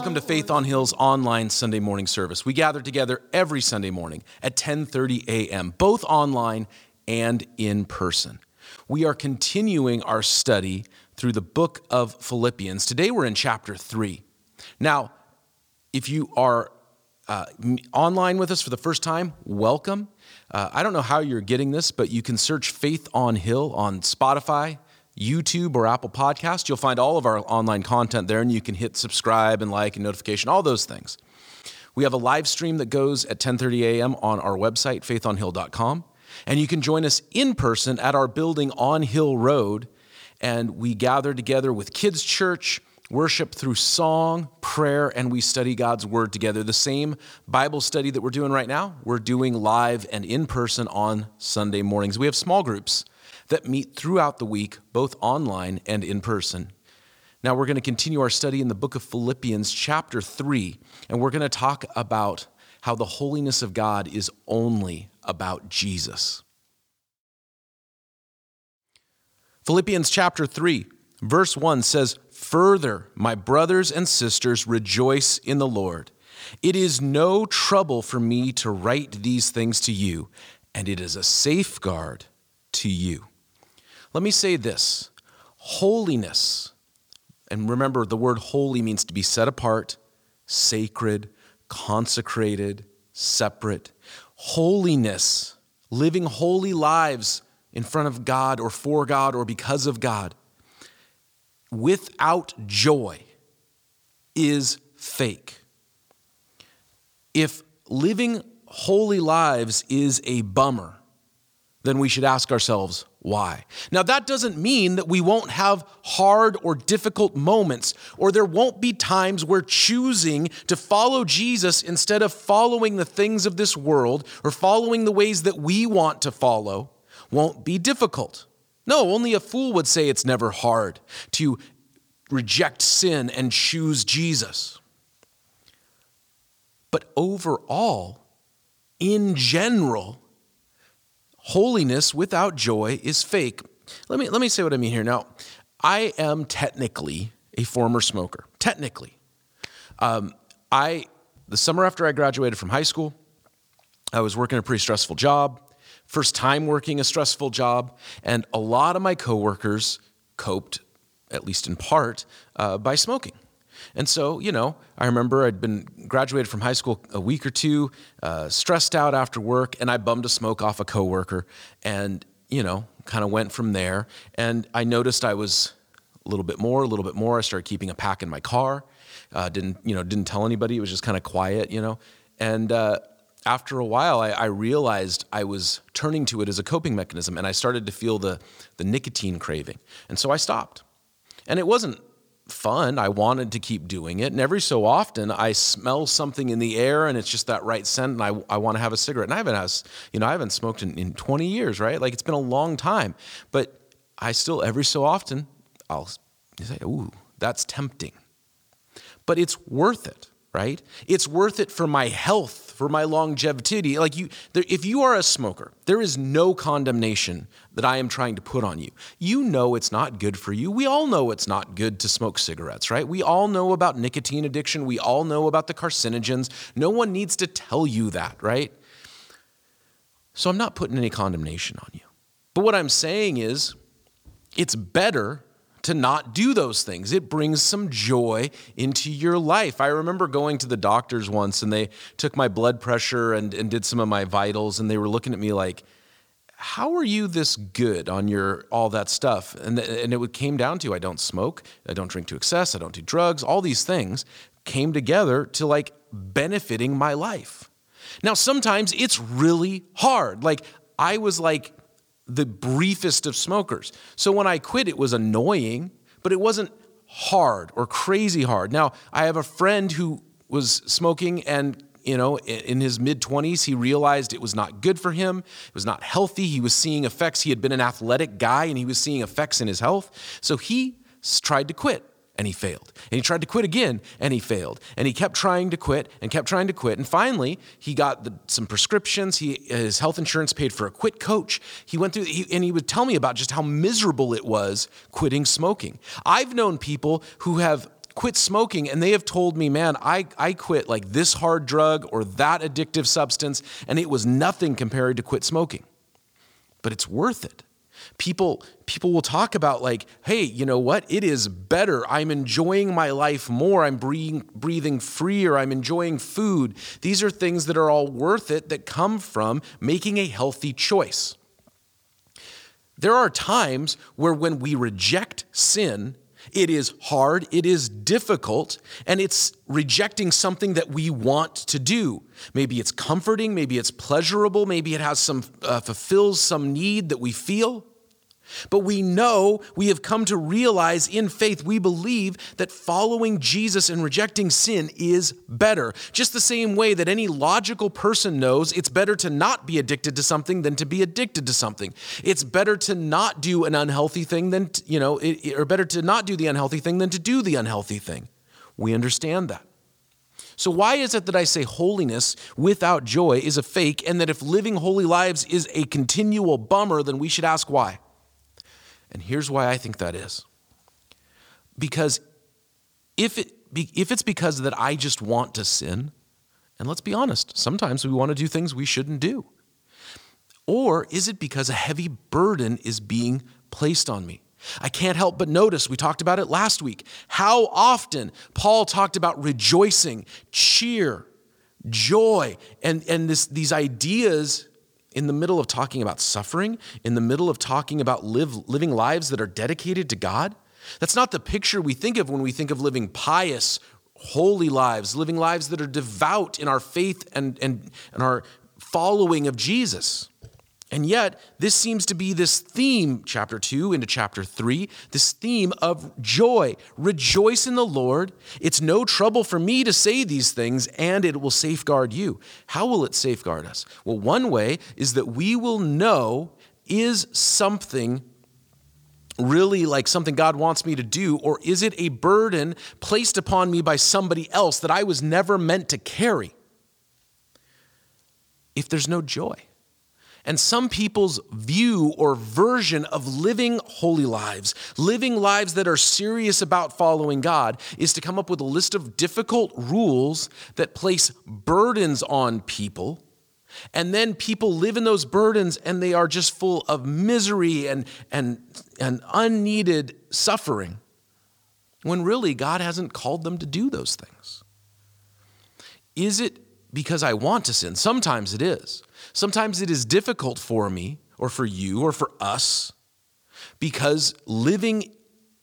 welcome to Faith on Hill's online Sunday morning service. We gather together every Sunday morning at 10:30 a.m., both online and in person. We are continuing our study through the book of Philippians. Today we're in chapter 3. Now, if you are uh, online with us for the first time, welcome. Uh, I don't know how you're getting this, but you can search Faith on Hill on Spotify, YouTube, or Apple Podcast. You'll find all of our online content there, and you can hit subscribe and like and notification, all those things. We have a live stream that goes at 10:30 a.m. on our website, faithonhill.com, and you can join us in person at our building on Hill Road, and we gather together with Kids Church, worship through song, prayer, and we study God's Word together. The same Bible study that we're doing right now, we're doing live and in person on Sunday mornings. We have small groups that meet throughout the week, both online and in person. Now, we're going to continue our study in the book of Philippians, chapter 3, and we're going to talk about how the holiness of God is only about Jesus. Philippians chapter 3, verse 1 says, Further, my brothers and sisters, rejoice in the Lord. It is no trouble for me to write these things to you, and it is a safeguard to you. Let me say this holiness, and remember the word holy means to be set apart, sacred, consecrated, separate. Holiness, living holy lives in front of God or for God or because of God, without joy is fake. If living holy lives is a bummer, then we should ask ourselves why. Now, that doesn't mean that we won't have hard or difficult moments, or there won't be times where choosing to follow Jesus instead of following the things of this world or following the ways that we want to follow won't be difficult. No, only a fool would say it's never hard to reject sin and choose Jesus. But overall, in general, holiness without joy is fake. Let me, let me say what I mean here. Now, I am technically a former smoker. Technically. Um, I, the summer after I graduated from high school, I was working a pretty stressful job, first time working a stressful job, and a lot of my coworkers coped, at least in part, uh, by smoking. And so, you know, I remember I'd been graduated from high school a week or two, uh, stressed out after work, and I bummed a smoke off a coworker, and you know, kind of went from there. And I noticed I was a little bit more, a little bit more. I started keeping a pack in my car. Uh, didn't you know? Didn't tell anybody. It was just kind of quiet, you know. And uh, after a while, I, I realized I was turning to it as a coping mechanism, and I started to feel the the nicotine craving, and so I stopped. And it wasn't fun. I wanted to keep doing it. And every so often I smell something in the air and it's just that right scent and I, I want to have a cigarette. And I haven't has, you know, I haven't smoked in, in 20 years, right? Like it's been a long time. But I still every so often I'll say, ooh, that's tempting. But it's worth it, right? It's worth it for my health, for my longevity. Like you, there, if you are a smoker, there is no condemnation that I am trying to put on you. You know it's not good for you. We all know it's not good to smoke cigarettes, right? We all know about nicotine addiction. We all know about the carcinogens. No one needs to tell you that, right? So I'm not putting any condemnation on you. But what I'm saying is, it's better to not do those things. It brings some joy into your life. I remember going to the doctors once and they took my blood pressure and, and did some of my vitals, and they were looking at me like, how are you this good on your all that stuff? And, and it came down to I don't smoke, I don't drink to excess, I don't do drugs, all these things came together to like benefiting my life. Now, sometimes it's really hard. Like, I was like the briefest of smokers. So when I quit, it was annoying, but it wasn't hard or crazy hard. Now, I have a friend who was smoking and you know, in his mid 20s, he realized it was not good for him. It was not healthy. He was seeing effects. He had been an athletic guy and he was seeing effects in his health. So he tried to quit and he failed. And he tried to quit again and he failed. And he kept trying to quit and kept trying to quit. And finally, he got the, some prescriptions. He, his health insurance paid for a quit coach. He went through, he, and he would tell me about just how miserable it was quitting smoking. I've known people who have quit smoking and they have told me, man, I, I quit like this hard drug or that addictive substance, and it was nothing compared to quit smoking. But it's worth it. People people will talk about like hey you know what? It is better. I'm enjoying my life more. I'm breathing, breathing freer. I'm enjoying food. These are things that are all worth it that come from making a healthy choice. There are times where when we reject sin it is hard, it is difficult, and it's rejecting something that we want to do. Maybe it's comforting, maybe it's pleasurable, maybe it has some uh, fulfills some need that we feel. But we know, we have come to realize in faith, we believe that following Jesus and rejecting sin is better. Just the same way that any logical person knows it's better to not be addicted to something than to be addicted to something. It's better to not do an unhealthy thing than, you know, it, or better to not do the unhealthy thing than to do the unhealthy thing. We understand that. So, why is it that I say holiness without joy is a fake, and that if living holy lives is a continual bummer, then we should ask why? And here's why I think that is. Because if, it, if it's because that I just want to sin, and let's be honest, sometimes we want to do things we shouldn't do. Or is it because a heavy burden is being placed on me? I can't help but notice, we talked about it last week, how often Paul talked about rejoicing, cheer, joy, and, and this, these ideas in the middle of talking about suffering, in the middle of talking about live, living lives that are dedicated to God. That's not the picture we think of when we think of living pious, holy lives, living lives that are devout in our faith and, and, and our following of Jesus. And yet, this seems to be this theme, chapter 2 into chapter 3, this theme of joy. Rejoice in the Lord. It's no trouble for me to say these things, and it will safeguard you. How will it safeguard us? Well, one way is that we will know is something really like something God wants me to do, or is it a burden placed upon me by somebody else that I was never meant to carry? If there's no joy. And some people's view or version of living holy lives, living lives that are serious about following God, is to come up with a list of difficult rules that place burdens on people. And then people live in those burdens and they are just full of misery and, and, and unneeded suffering, when really God hasn't called them to do those things. Is it because I want to sin? Sometimes it is. Sometimes it is difficult for me or for you or for us because living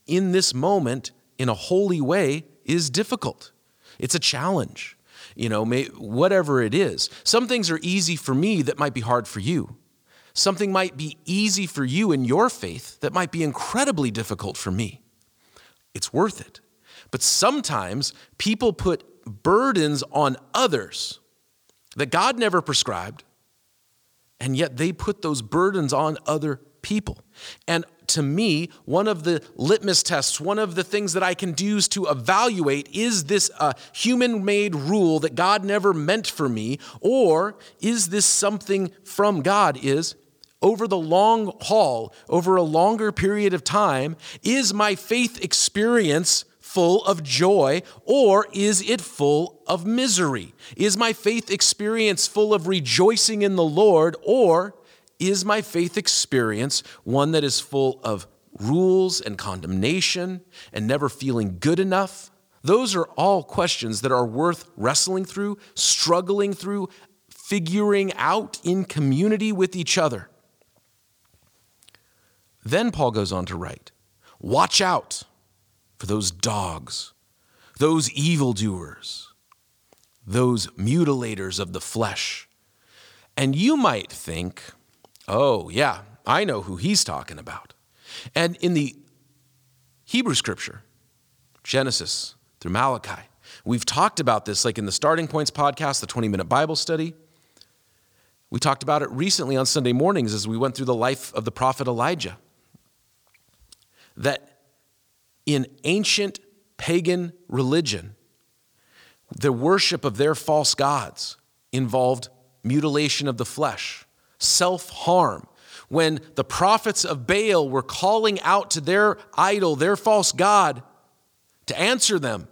in this moment in a holy way is difficult. It's a challenge, you know, may, whatever it is. Some things are easy for me that might be hard for you. Something might be easy for you in your faith that might be incredibly difficult for me. It's worth it. But sometimes people put burdens on others that God never prescribed, and yet they put those burdens on other people. And to me, one of the litmus tests, one of the things that I can use to evaluate is this uh, a human made rule that God never meant for me, or is this something from God? Is over the long haul, over a longer period of time, is my faith experience full of joy or is it full of misery? Is my faith experience full of rejoicing in the Lord or is my faith experience one that is full of rules and condemnation and never feeling good enough? Those are all questions that are worth wrestling through, struggling through, figuring out in community with each other. Then Paul goes on to write Watch out for those dogs, those evildoers, those mutilators of the flesh. And you might think, oh, yeah, I know who he's talking about. And in the Hebrew scripture, Genesis through Malachi, We've talked about this, like in the Starting Points podcast, the 20 minute Bible study. We talked about it recently on Sunday mornings as we went through the life of the prophet Elijah. That in ancient pagan religion, the worship of their false gods involved mutilation of the flesh, self harm. When the prophets of Baal were calling out to their idol, their false god, to answer them,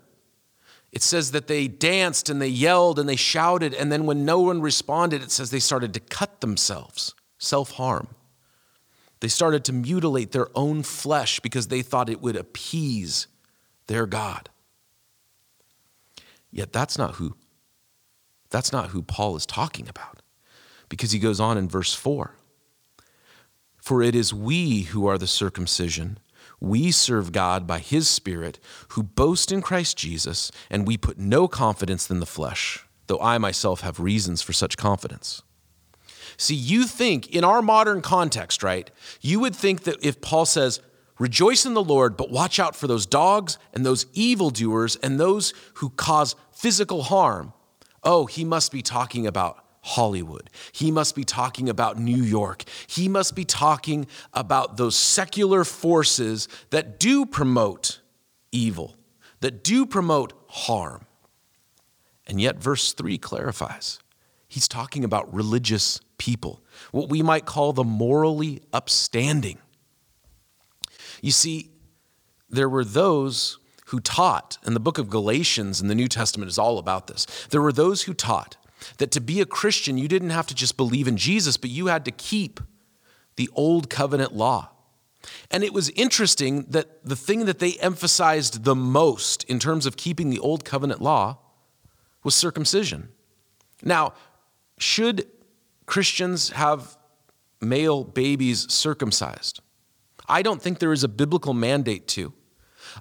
it says that they danced and they yelled and they shouted, and then when no one responded, it says they started to cut themselves, self harm. They started to mutilate their own flesh because they thought it would appease their God. Yet that's not who that's not who Paul is talking about. Because he goes on in verse 4. For it is we who are the circumcision we serve God by His Spirit, who boast in Christ Jesus, and we put no confidence in the flesh, though I myself have reasons for such confidence. See, you think in our modern context, right? You would think that if Paul says, Rejoice in the Lord, but watch out for those dogs and those evildoers and those who cause physical harm. Oh, he must be talking about Hollywood. He must be talking about New York. He must be talking about those secular forces that do promote evil, that do promote harm. And yet, verse 3 clarifies he's talking about religious people, what we might call the morally upstanding. You see, there were those who taught, and the book of Galatians in the New Testament is all about this. There were those who taught that to be a Christian, you didn't have to just believe in Jesus, but you had to keep the old covenant law. And it was interesting that the thing that they emphasized the most in terms of keeping the old covenant law was circumcision. Now, should Christians have male babies circumcised? I don't think there is a biblical mandate to.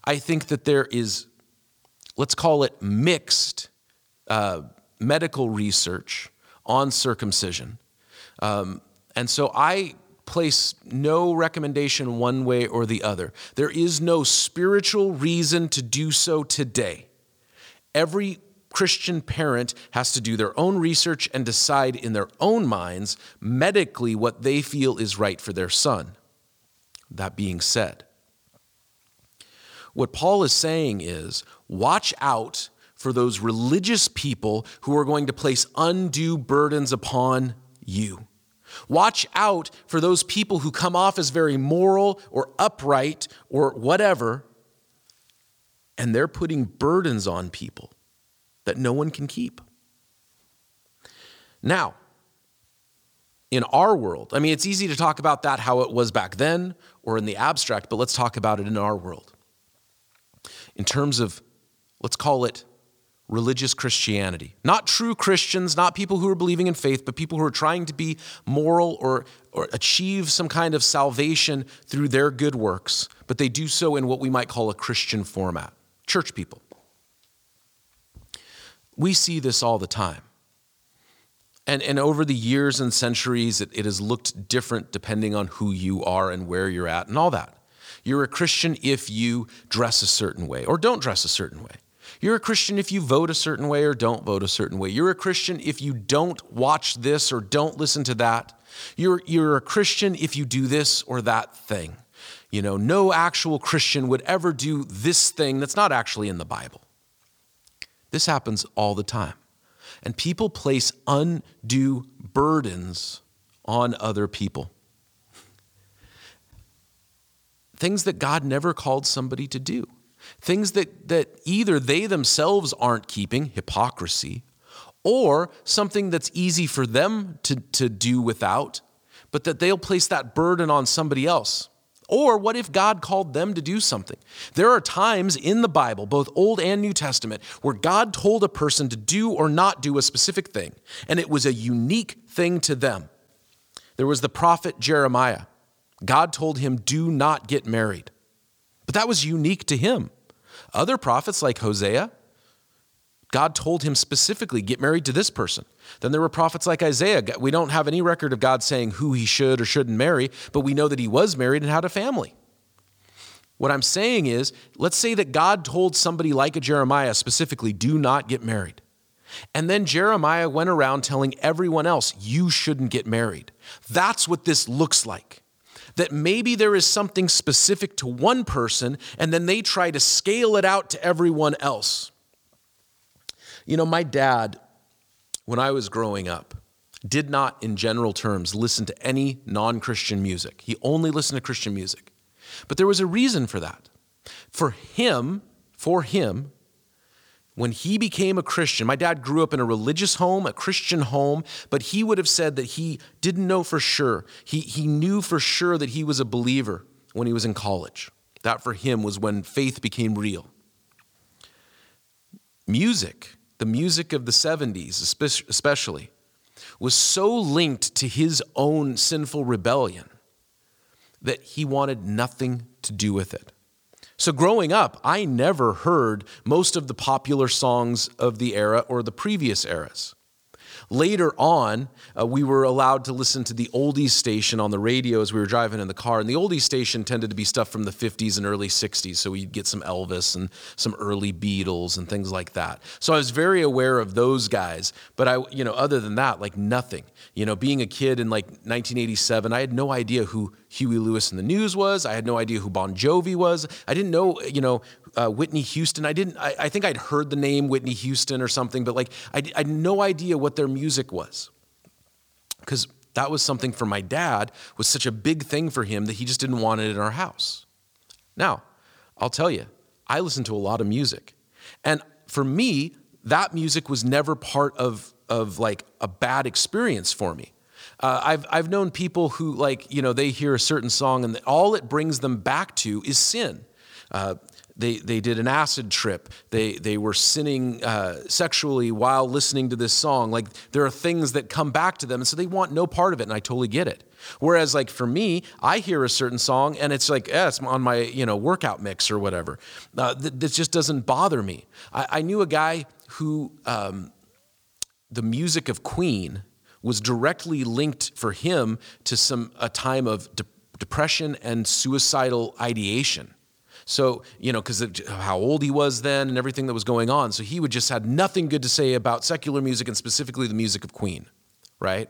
I think that there is, let's call it mixed uh, medical research on circumcision. Um, and so I place no recommendation one way or the other. There is no spiritual reason to do so today. Every Christian parent has to do their own research and decide in their own minds medically what they feel is right for their son. That being said, what Paul is saying is watch out for those religious people who are going to place undue burdens upon you. Watch out for those people who come off as very moral or upright or whatever, and they're putting burdens on people that no one can keep. Now, in our world, I mean, it's easy to talk about that how it was back then or in the abstract, but let's talk about it in our world. In terms of, let's call it religious Christianity. Not true Christians, not people who are believing in faith, but people who are trying to be moral or, or achieve some kind of salvation through their good works, but they do so in what we might call a Christian format. Church people. We see this all the time. And, and over the years and centuries, it, it has looked different depending on who you are and where you're at and all that. You're a Christian if you dress a certain way or don't dress a certain way. You're a Christian if you vote a certain way or don't vote a certain way. You're a Christian if you don't watch this or don't listen to that. You're, you're a Christian if you do this or that thing. You know, no actual Christian would ever do this thing that's not actually in the Bible. This happens all the time. And people place undue burdens on other people. Things that God never called somebody to do. Things that, that either they themselves aren't keeping, hypocrisy, or something that's easy for them to, to do without, but that they'll place that burden on somebody else. Or what if God called them to do something? There are times in the Bible, both Old and New Testament, where God told a person to do or not do a specific thing, and it was a unique thing to them. There was the prophet Jeremiah. God told him, Do not get married. But that was unique to him. Other prophets like Hosea, God told him specifically, get married to this person. Then there were prophets like Isaiah. We don't have any record of God saying who he should or shouldn't marry, but we know that he was married and had a family. What I'm saying is, let's say that God told somebody like a Jeremiah specifically, do not get married. And then Jeremiah went around telling everyone else, you shouldn't get married. That's what this looks like. That maybe there is something specific to one person, and then they try to scale it out to everyone else. You know, my dad, when I was growing up, did not, in general terms, listen to any non Christian music. He only listened to Christian music. But there was a reason for that. For him, for him, when he became a Christian, my dad grew up in a religious home, a Christian home, but he would have said that he didn't know for sure. He, he knew for sure that he was a believer when he was in college. That for him was when faith became real. Music, the music of the 70s especially, was so linked to his own sinful rebellion that he wanted nothing to do with it. So, growing up, I never heard most of the popular songs of the era or the previous eras. Later on, uh, we were allowed to listen to the oldies station on the radio as we were driving in the car. And the oldies station tended to be stuff from the 50s and early 60s. So we'd get some Elvis and some early Beatles and things like that. So I was very aware of those guys. But I, you know, other than that, like nothing. You know, being a kid in like 1987, I had no idea who Huey Lewis and the News was. I had no idea who Bon Jovi was. I didn't know, you know, uh, Whitney Houston. I didn't. I, I, think I'd heard the name Whitney Houston or something, but like I, I had no idea what their music was, because that was something for my dad was such a big thing for him that he just didn't want it in our house. Now, I'll tell you, I listen to a lot of music, and for me, that music was never part of of like a bad experience for me. Uh, I've, I've known people who, like, you know, they hear a certain song and all it brings them back to is sin. Uh, they, they did an acid trip. They, they were sinning uh, sexually while listening to this song. Like, there are things that come back to them, and so they want no part of it, and I totally get it. Whereas, like, for me, I hear a certain song, and it's like, yeah, it's on my, you know, workout mix or whatever. Uh, th- this just doesn't bother me. I, I knew a guy who um, the music of Queen was directly linked for him to some a time of de- depression and suicidal ideation. So, you know, because of how old he was then and everything that was going on. So he would just had nothing good to say about secular music and specifically the music of Queen, right?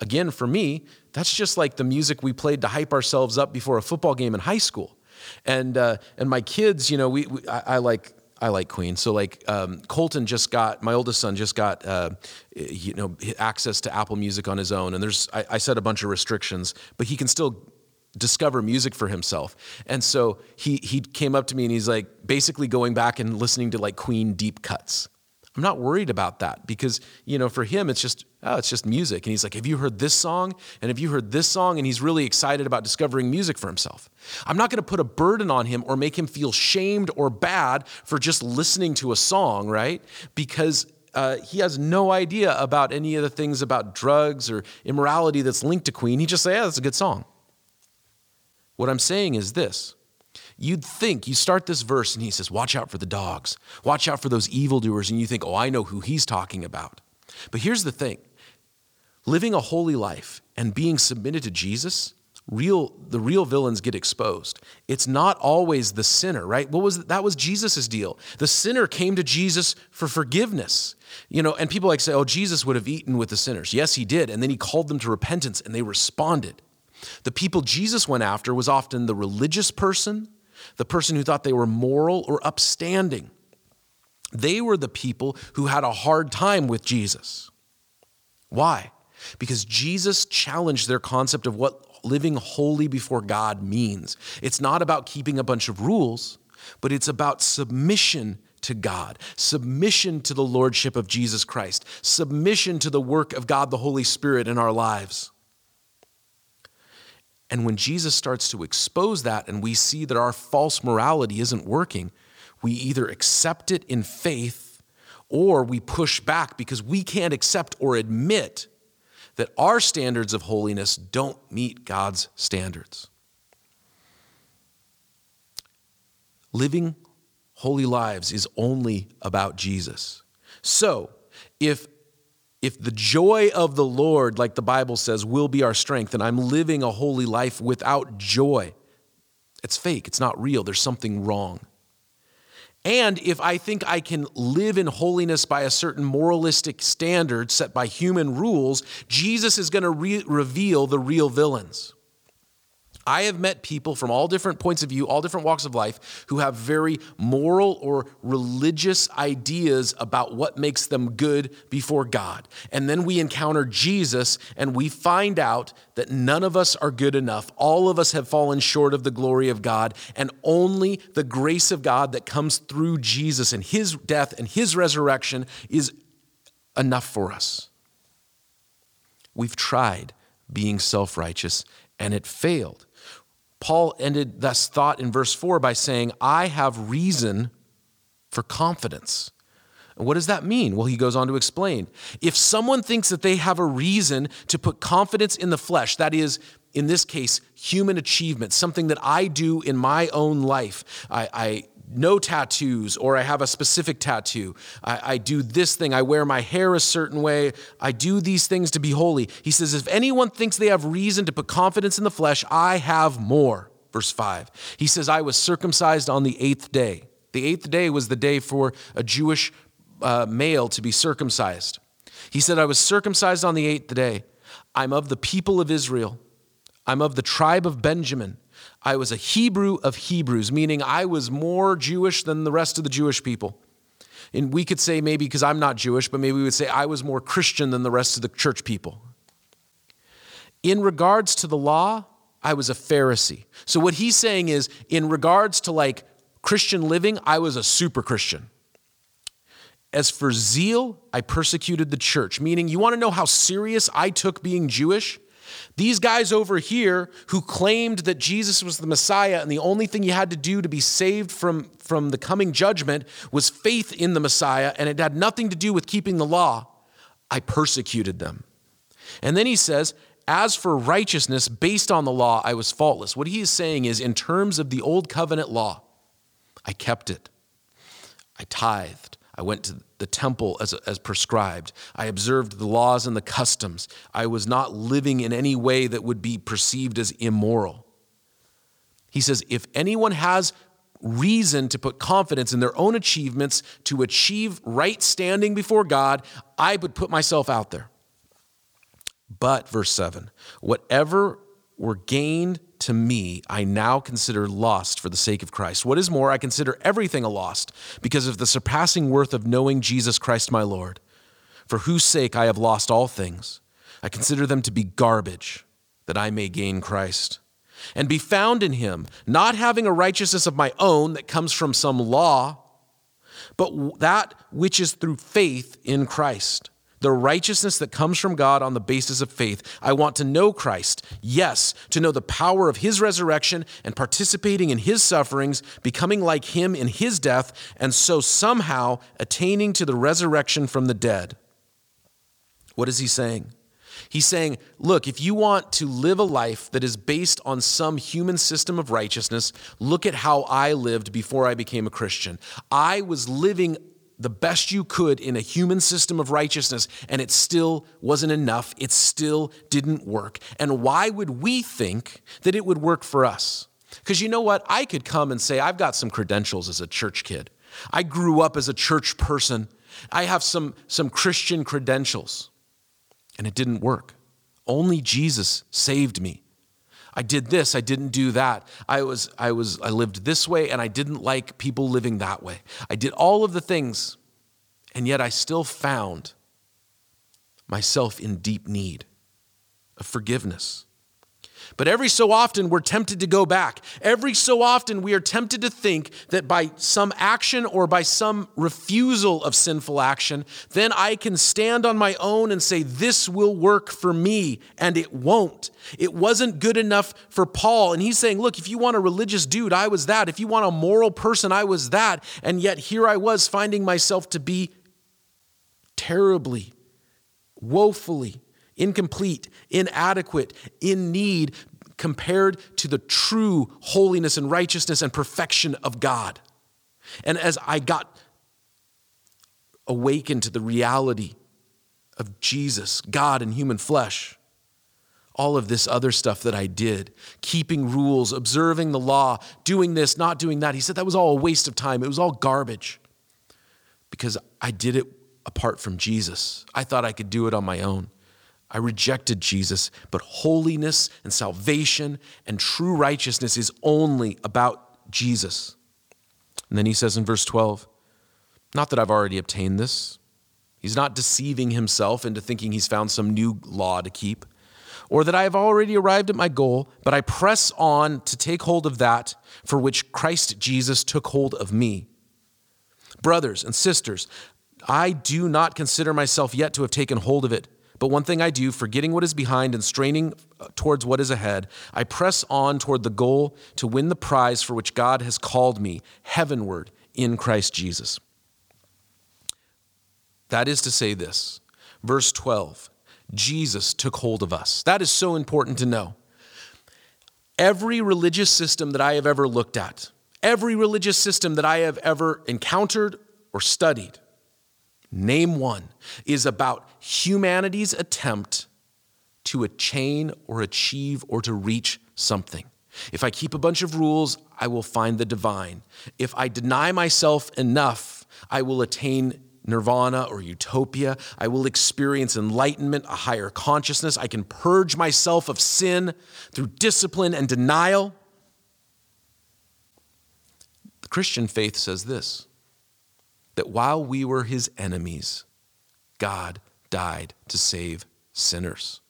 Again, for me, that's just like the music we played to hype ourselves up before a football game in high school. And uh, and my kids, you know, we, we I, I, like I like Queen. So like um, Colton just got my oldest son just got uh, you know access to Apple Music on his own, and there's I, I set a bunch of restrictions, but he can still discover music for himself. And so he he came up to me and he's like basically going back and listening to like Queen deep cuts. I'm not worried about that because you know for him it's just oh it's just music and he's like have you heard this song and have you heard this song and he's really excited about discovering music for himself. I'm not going to put a burden on him or make him feel shamed or bad for just listening to a song, right? Because uh, he has no idea about any of the things about drugs or immorality that's linked to Queen. He just say, "Yeah, that's a good song." What I'm saying is this you'd think you start this verse and he says, Watch out for the dogs, watch out for those evildoers. And you think, Oh, I know who he's talking about. But here's the thing living a holy life and being submitted to Jesus. Real, the real villains get exposed. It's not always the sinner, right? What was that? Was Jesus's deal? The sinner came to Jesus for forgiveness, you know. And people like say, "Oh, Jesus would have eaten with the sinners." Yes, he did, and then he called them to repentance, and they responded. The people Jesus went after was often the religious person, the person who thought they were moral or upstanding. They were the people who had a hard time with Jesus. Why? Because Jesus challenged their concept of what living holy before God means. It's not about keeping a bunch of rules, but it's about submission to God, submission to the Lordship of Jesus Christ, submission to the work of God the Holy Spirit in our lives. And when Jesus starts to expose that and we see that our false morality isn't working, we either accept it in faith or we push back because we can't accept or admit that our standards of holiness don't meet God's standards. Living holy lives is only about Jesus. So, if if the joy of the Lord, like the Bible says, will be our strength, and I'm living a holy life without joy, It's fake, it's not real, there's something wrong. And if I think I can live in holiness by a certain moralistic standard set by human rules, Jesus is going to re- reveal the real villains. I have met people from all different points of view, all different walks of life, who have very moral or religious ideas about what makes them good before God. And then we encounter Jesus and we find out that none of us are good enough. All of us have fallen short of the glory of God, and only the grace of God that comes through Jesus and his death and his resurrection is enough for us. We've tried being self righteous and it failed. Paul ended this thought in verse 4 by saying, I have reason for confidence. And what does that mean? Well, he goes on to explain. If someone thinks that they have a reason to put confidence in the flesh, that is, in this case, human achievement, something that I do in my own life, I, I no tattoos or I have a specific tattoo. I, I, do this thing. I wear my hair a certain way. I do these things to be holy. He says, if anyone thinks they have reason to put confidence in the flesh, I have more. Verse 5. He says, I was circumcised on the eighth day. The eighth day was the day for a Jewish uh, male to be circumcised. He said, I was circumcised on the eighth day. I'm of the people of Israel. I'm of the tribe of Benjamin. I was a Hebrew of Hebrews, meaning I was more Jewish than the rest of the Jewish people. And we could say maybe because I'm not Jewish, but maybe we would say I was more Christian than the rest of the church people. In regards to the law, I was a Pharisee. So what he's saying is, in regards to like Christian living, I was a super Christian. As for zeal, I persecuted the church, meaning you want to know how serious I took being Jewish? These guys over here who claimed that Jesus was the Messiah and the only thing you had to do to be saved from, from the coming judgment was faith in the Messiah and it had nothing to do with keeping the law, I persecuted them. And then he says, as for righteousness based on the law, I was faultless. What he is saying is, in terms of the old covenant law, I kept it. I tithed. I went to the temple as, as prescribed. I observed the laws and the customs. I was not living in any way that would be perceived as immoral. He says, if anyone has reason to put confidence in their own achievements to achieve right standing before God, I would put myself out there. But, verse 7, whatever were gained to me, I now consider lost for the sake of Christ. What is more, I consider everything a lost because of the surpassing worth of knowing Jesus Christ my Lord, for whose sake I have lost all things. I consider them to be garbage, that I may gain Christ and be found in him, not having a righteousness of my own that comes from some law, but that which is through faith in Christ the righteousness that comes from God on the basis of faith. I want to know Christ, yes, to know the power of his resurrection and participating in his sufferings, becoming like him in his death, and so somehow attaining to the resurrection from the dead. What is he saying? He's saying, look, if you want to live a life that is based on some human system of righteousness, look at how I lived before I became a Christian. I was living the best you could in a human system of righteousness, and it still wasn't enough. It still didn't work. And why would we think that it would work for us? Because you know what? I could come and say, I've got some credentials as a church kid. I grew up as a church person. I have some, some Christian credentials. And it didn't work. Only Jesus saved me. I did this, I didn't do that. I was I was I lived this way and I didn't like people living that way. I did all of the things and yet I still found myself in deep need of forgiveness. But every so often, we're tempted to go back. Every so often, we are tempted to think that by some action or by some refusal of sinful action, then I can stand on my own and say, This will work for me. And it won't. It wasn't good enough for Paul. And he's saying, Look, if you want a religious dude, I was that. If you want a moral person, I was that. And yet here I was finding myself to be terribly, woefully incomplete, inadequate, in need compared to the true holiness and righteousness and perfection of God. And as I got awakened to the reality of Jesus, God in human flesh, all of this other stuff that I did, keeping rules, observing the law, doing this, not doing that. He said that was all a waste of time. It was all garbage because I did it apart from Jesus. I thought I could do it on my own. I rejected Jesus, but holiness and salvation and true righteousness is only about Jesus. And then he says in verse 12, Not that I've already obtained this. He's not deceiving himself into thinking he's found some new law to keep, or that I have already arrived at my goal, but I press on to take hold of that for which Christ Jesus took hold of me. Brothers and sisters, I do not consider myself yet to have taken hold of it. But one thing I do, forgetting what is behind and straining uh, towards what is ahead, I press on toward the goal to win the prize for which God has called me heavenward in Christ Jesus. That is to say, this. Verse 12 Jesus took hold of us. That is so important to know. Every religious system that I have ever looked at, every religious system that I have ever encountered or studied, name one, is about humanity's attempt to attain or achieve or to reach something. If I keep a bunch of rules, I will find the divine. If I deny myself enough, I will attain nirvana or utopia. I will experience enlightenment, a higher consciousness. I can purge myself of sin through discipline and denial. The Christian faith says this that while we were his enemies, God died to save sinners.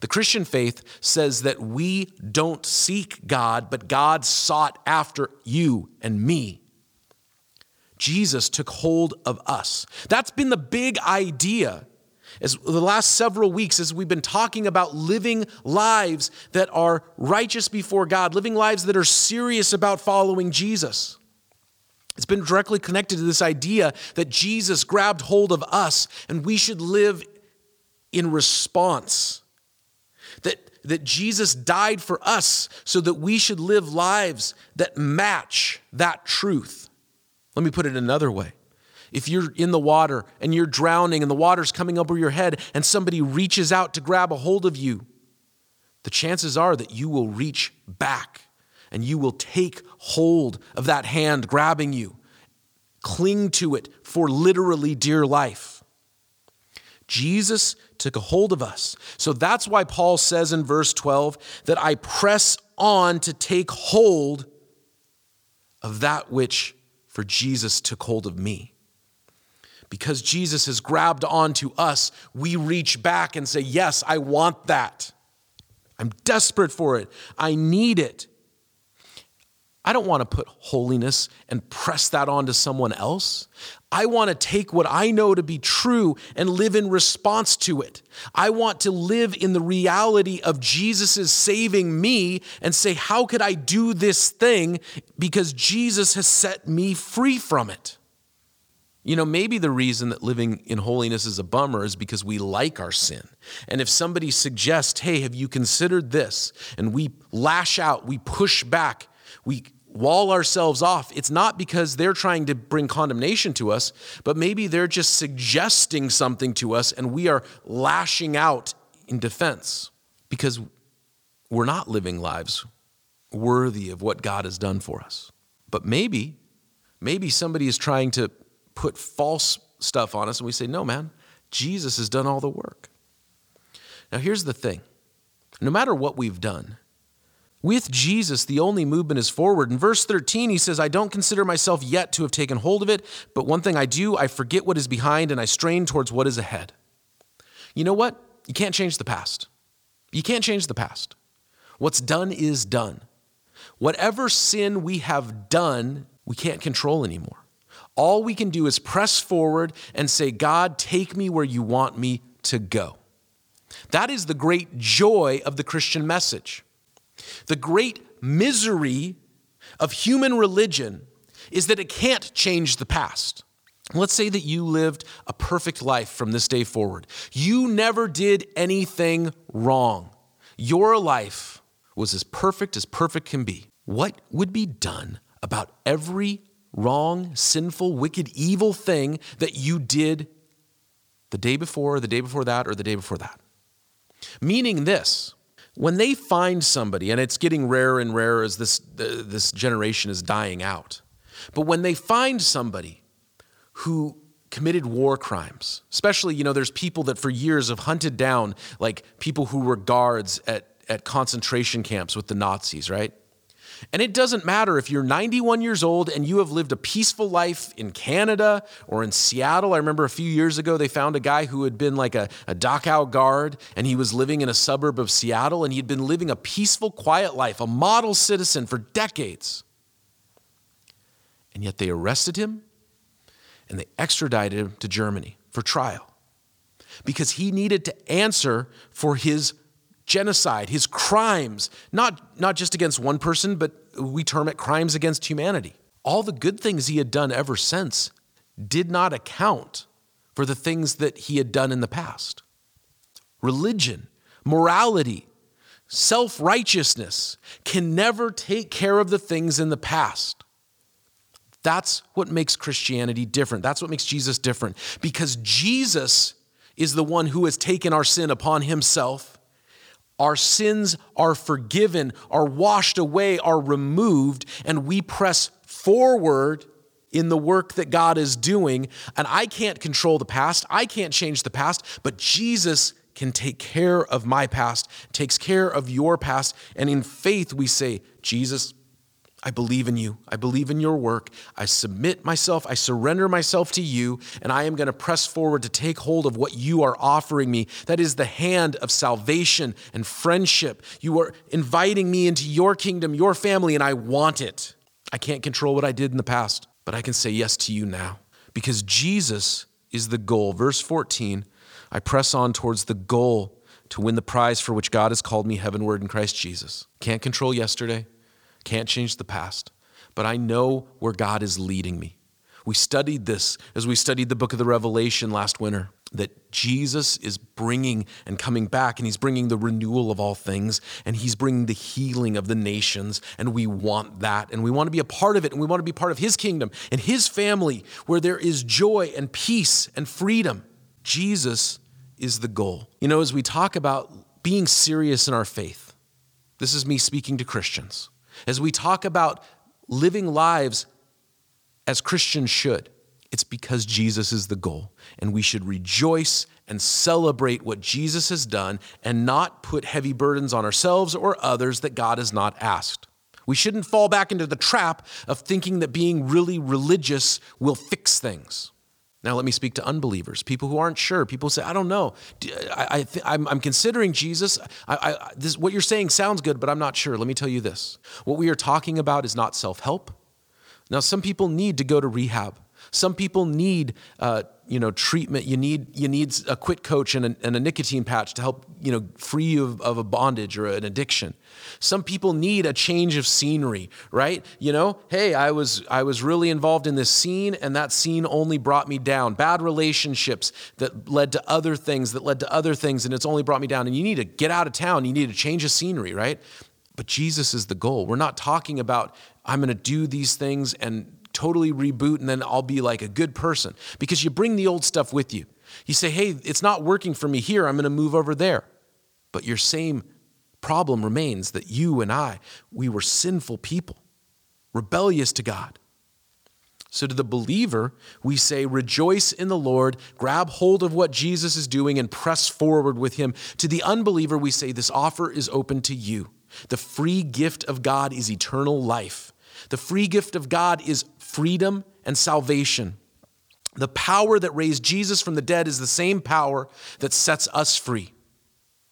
The Christian faith says that we don't seek God, but God sought after you and me. Jesus took hold of us. That's been the big idea as the last several weeks as we've been talking about living lives that are righteous before God, living lives that are serious about following Jesus. It's been directly connected to this idea that Jesus grabbed hold of us and we should live in response. That, that Jesus died for us so that we should live lives that match that truth. Let me put it another way. If you're in the water and you're drowning and the water's coming over your head and somebody reaches out to grab a hold of you, the chances are that you will reach back and you will take hold of that hand grabbing you. Cling to it for literally dear life. Jesus took a hold of us. So that's why Paul says in verse 12 that I press on to take hold of that which for Jesus took hold of me. Because Jesus has grabbed onto us, we reach back and say, Yes, I want that. I'm desperate for it. I need it. I don't want to put holiness and press that onto someone else. I want to take what I know to be true and live in response to it. I want to live in the reality of Jesus' saving me and say, How could I do this thing? Because Jesus has set me free from it. You know, maybe the reason that living in holiness is a bummer is because we like our sin. And if somebody suggests, hey, have you considered this? And we lash out, we push back, we wall ourselves off, it's not because they're trying to bring condemnation to us, but maybe they're just suggesting something to us and we are lashing out in defense because we're not living lives worthy of what God has done for us. But maybe, maybe somebody is trying to put false stuff on us and we say, no, man, Jesus has done all the work. Now, here's the thing no matter what we've done, with Jesus, the only movement is forward. In verse 13, he says, I don't consider myself yet to have taken hold of it, but one thing I do, I forget what is behind and I strain towards what is ahead. You know what? You can't change the past. You can't change the past. What's done is done. Whatever sin we have done, we can't control anymore. All we can do is press forward and say, God, take me where you want me to go. That is the great joy of the Christian message. The great misery of human religion is that it can't change the past. Let's say that you lived a perfect life from this day forward. You never did anything wrong. Your life was as perfect as perfect can be. What would be done about every wrong, sinful, wicked, evil thing that you did the day before, the day before that, or the day before that? Meaning this when they find somebody, and it's getting rarer and rarer as this, this generation is dying out, but when they find somebody who committed war crimes, especially, you know, there's people that for years have hunted down like people who were guards at, at concentration camps with the Nazis, right? And it doesn't matter if you're 91 years old and you have lived a peaceful life in Canada or in Seattle. I remember a few years ago, they found a guy who had been like a, a Dachau guard and he was living in a suburb of Seattle and he'd been living a peaceful, quiet life, a model citizen for decades. And yet they arrested him and they extradited him to Germany for trial because he needed to answer for his genocide, his crimes, not, not just against one person, but we term it crimes against humanity. All the good things he had done ever since did not account for the things that he had done in the past. Religion, morality, self righteousness can never take care of the things in the past. That's what makes Christianity different. That's what makes Jesus different. Because Jesus is the one who has taken our sin upon himself our sins are forgiven, are washed away, are removed, and we press forward in the work that God is doing. And I can't control the past, I can't change the past, but Jesus can take care of my past, takes care of your past. And in faith, we say, Jesus, I believe in you. I believe in your work. I submit myself. I surrender myself to you, and I am going to press forward to take hold of what you are offering me. That is the hand of salvation and friendship. You are inviting me into your kingdom, your family, and I want it. I can't control what I did in the past, but I can say yes to you now because Jesus is the goal. Verse 14 I press on towards the goal to win the prize for which God has called me heavenward in Christ Jesus. Can't control yesterday. Can't change the past, but I know where God is leading me. We studied this as we studied the book of the Revelation last winter that Jesus is bringing and coming back, and He's bringing the renewal of all things, and He's bringing the healing of the nations, and we want that, and we want to be a part of it, and we want to be part of His kingdom and His family where there is joy and peace and freedom. Jesus is the goal. You know, as we talk about being serious in our faith, this is me speaking to Christians. As we talk about living lives as Christians should, it's because Jesus is the goal. And we should rejoice and celebrate what Jesus has done and not put heavy burdens on ourselves or others that God has not asked. We shouldn't fall back into the trap of thinking that being really religious will fix things. Now, let me speak to unbelievers, people who aren't sure. People say, I don't know. I, am I'm considering Jesus. I, I, this, what you're saying sounds good, but I'm not sure. Let me tell you this what we are talking about is not self help. Now, some people need to go to rehab. Some people need, uh, you know, treatment. You need you need a quit coach and a, and a nicotine patch to help you know free you of, of a bondage or an addiction. Some people need a change of scenery, right? You know, hey, I was I was really involved in this scene, and that scene only brought me down. Bad relationships that led to other things that led to other things, and it's only brought me down. And you need to get out of town. You need to change of scenery, right? But Jesus is the goal. We're not talking about I'm going to do these things and totally reboot and then I'll be like a good person because you bring the old stuff with you. You say, hey, it's not working for me here, I'm going to move over there. But your same problem remains that you and I, we were sinful people, rebellious to God. So, to the believer, we say, rejoice in the Lord, grab hold of what Jesus is doing, and press forward with him. To the unbeliever, we say, this offer is open to you. The free gift of God is eternal life. The free gift of God is freedom and salvation. The power that raised Jesus from the dead is the same power that sets us free.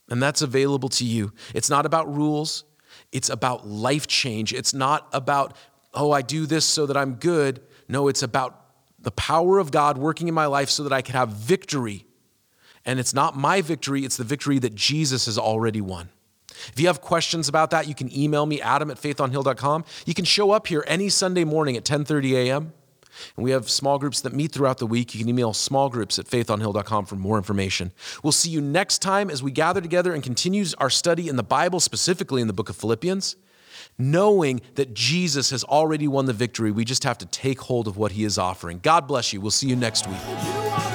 And that's available to you. It's not about rules, it's about life change. It's not about, oh, I do this so that I'm good. No, it's about the power of God working in my life so that I can have victory. And it's not my victory, it's the victory that Jesus has already won. If you have questions about that, you can email me, adam at faithonhill.com. You can show up here any Sunday morning at 10.30 a.m. And we have small groups that meet throughout the week. You can email small groups at faithonhill.com for more information. We'll see you next time as we gather together and continue our study in the Bible, specifically in the book of Philippians, knowing that Jesus has already won the victory. We just have to take hold of what he is offering. God bless you. We'll see you next week.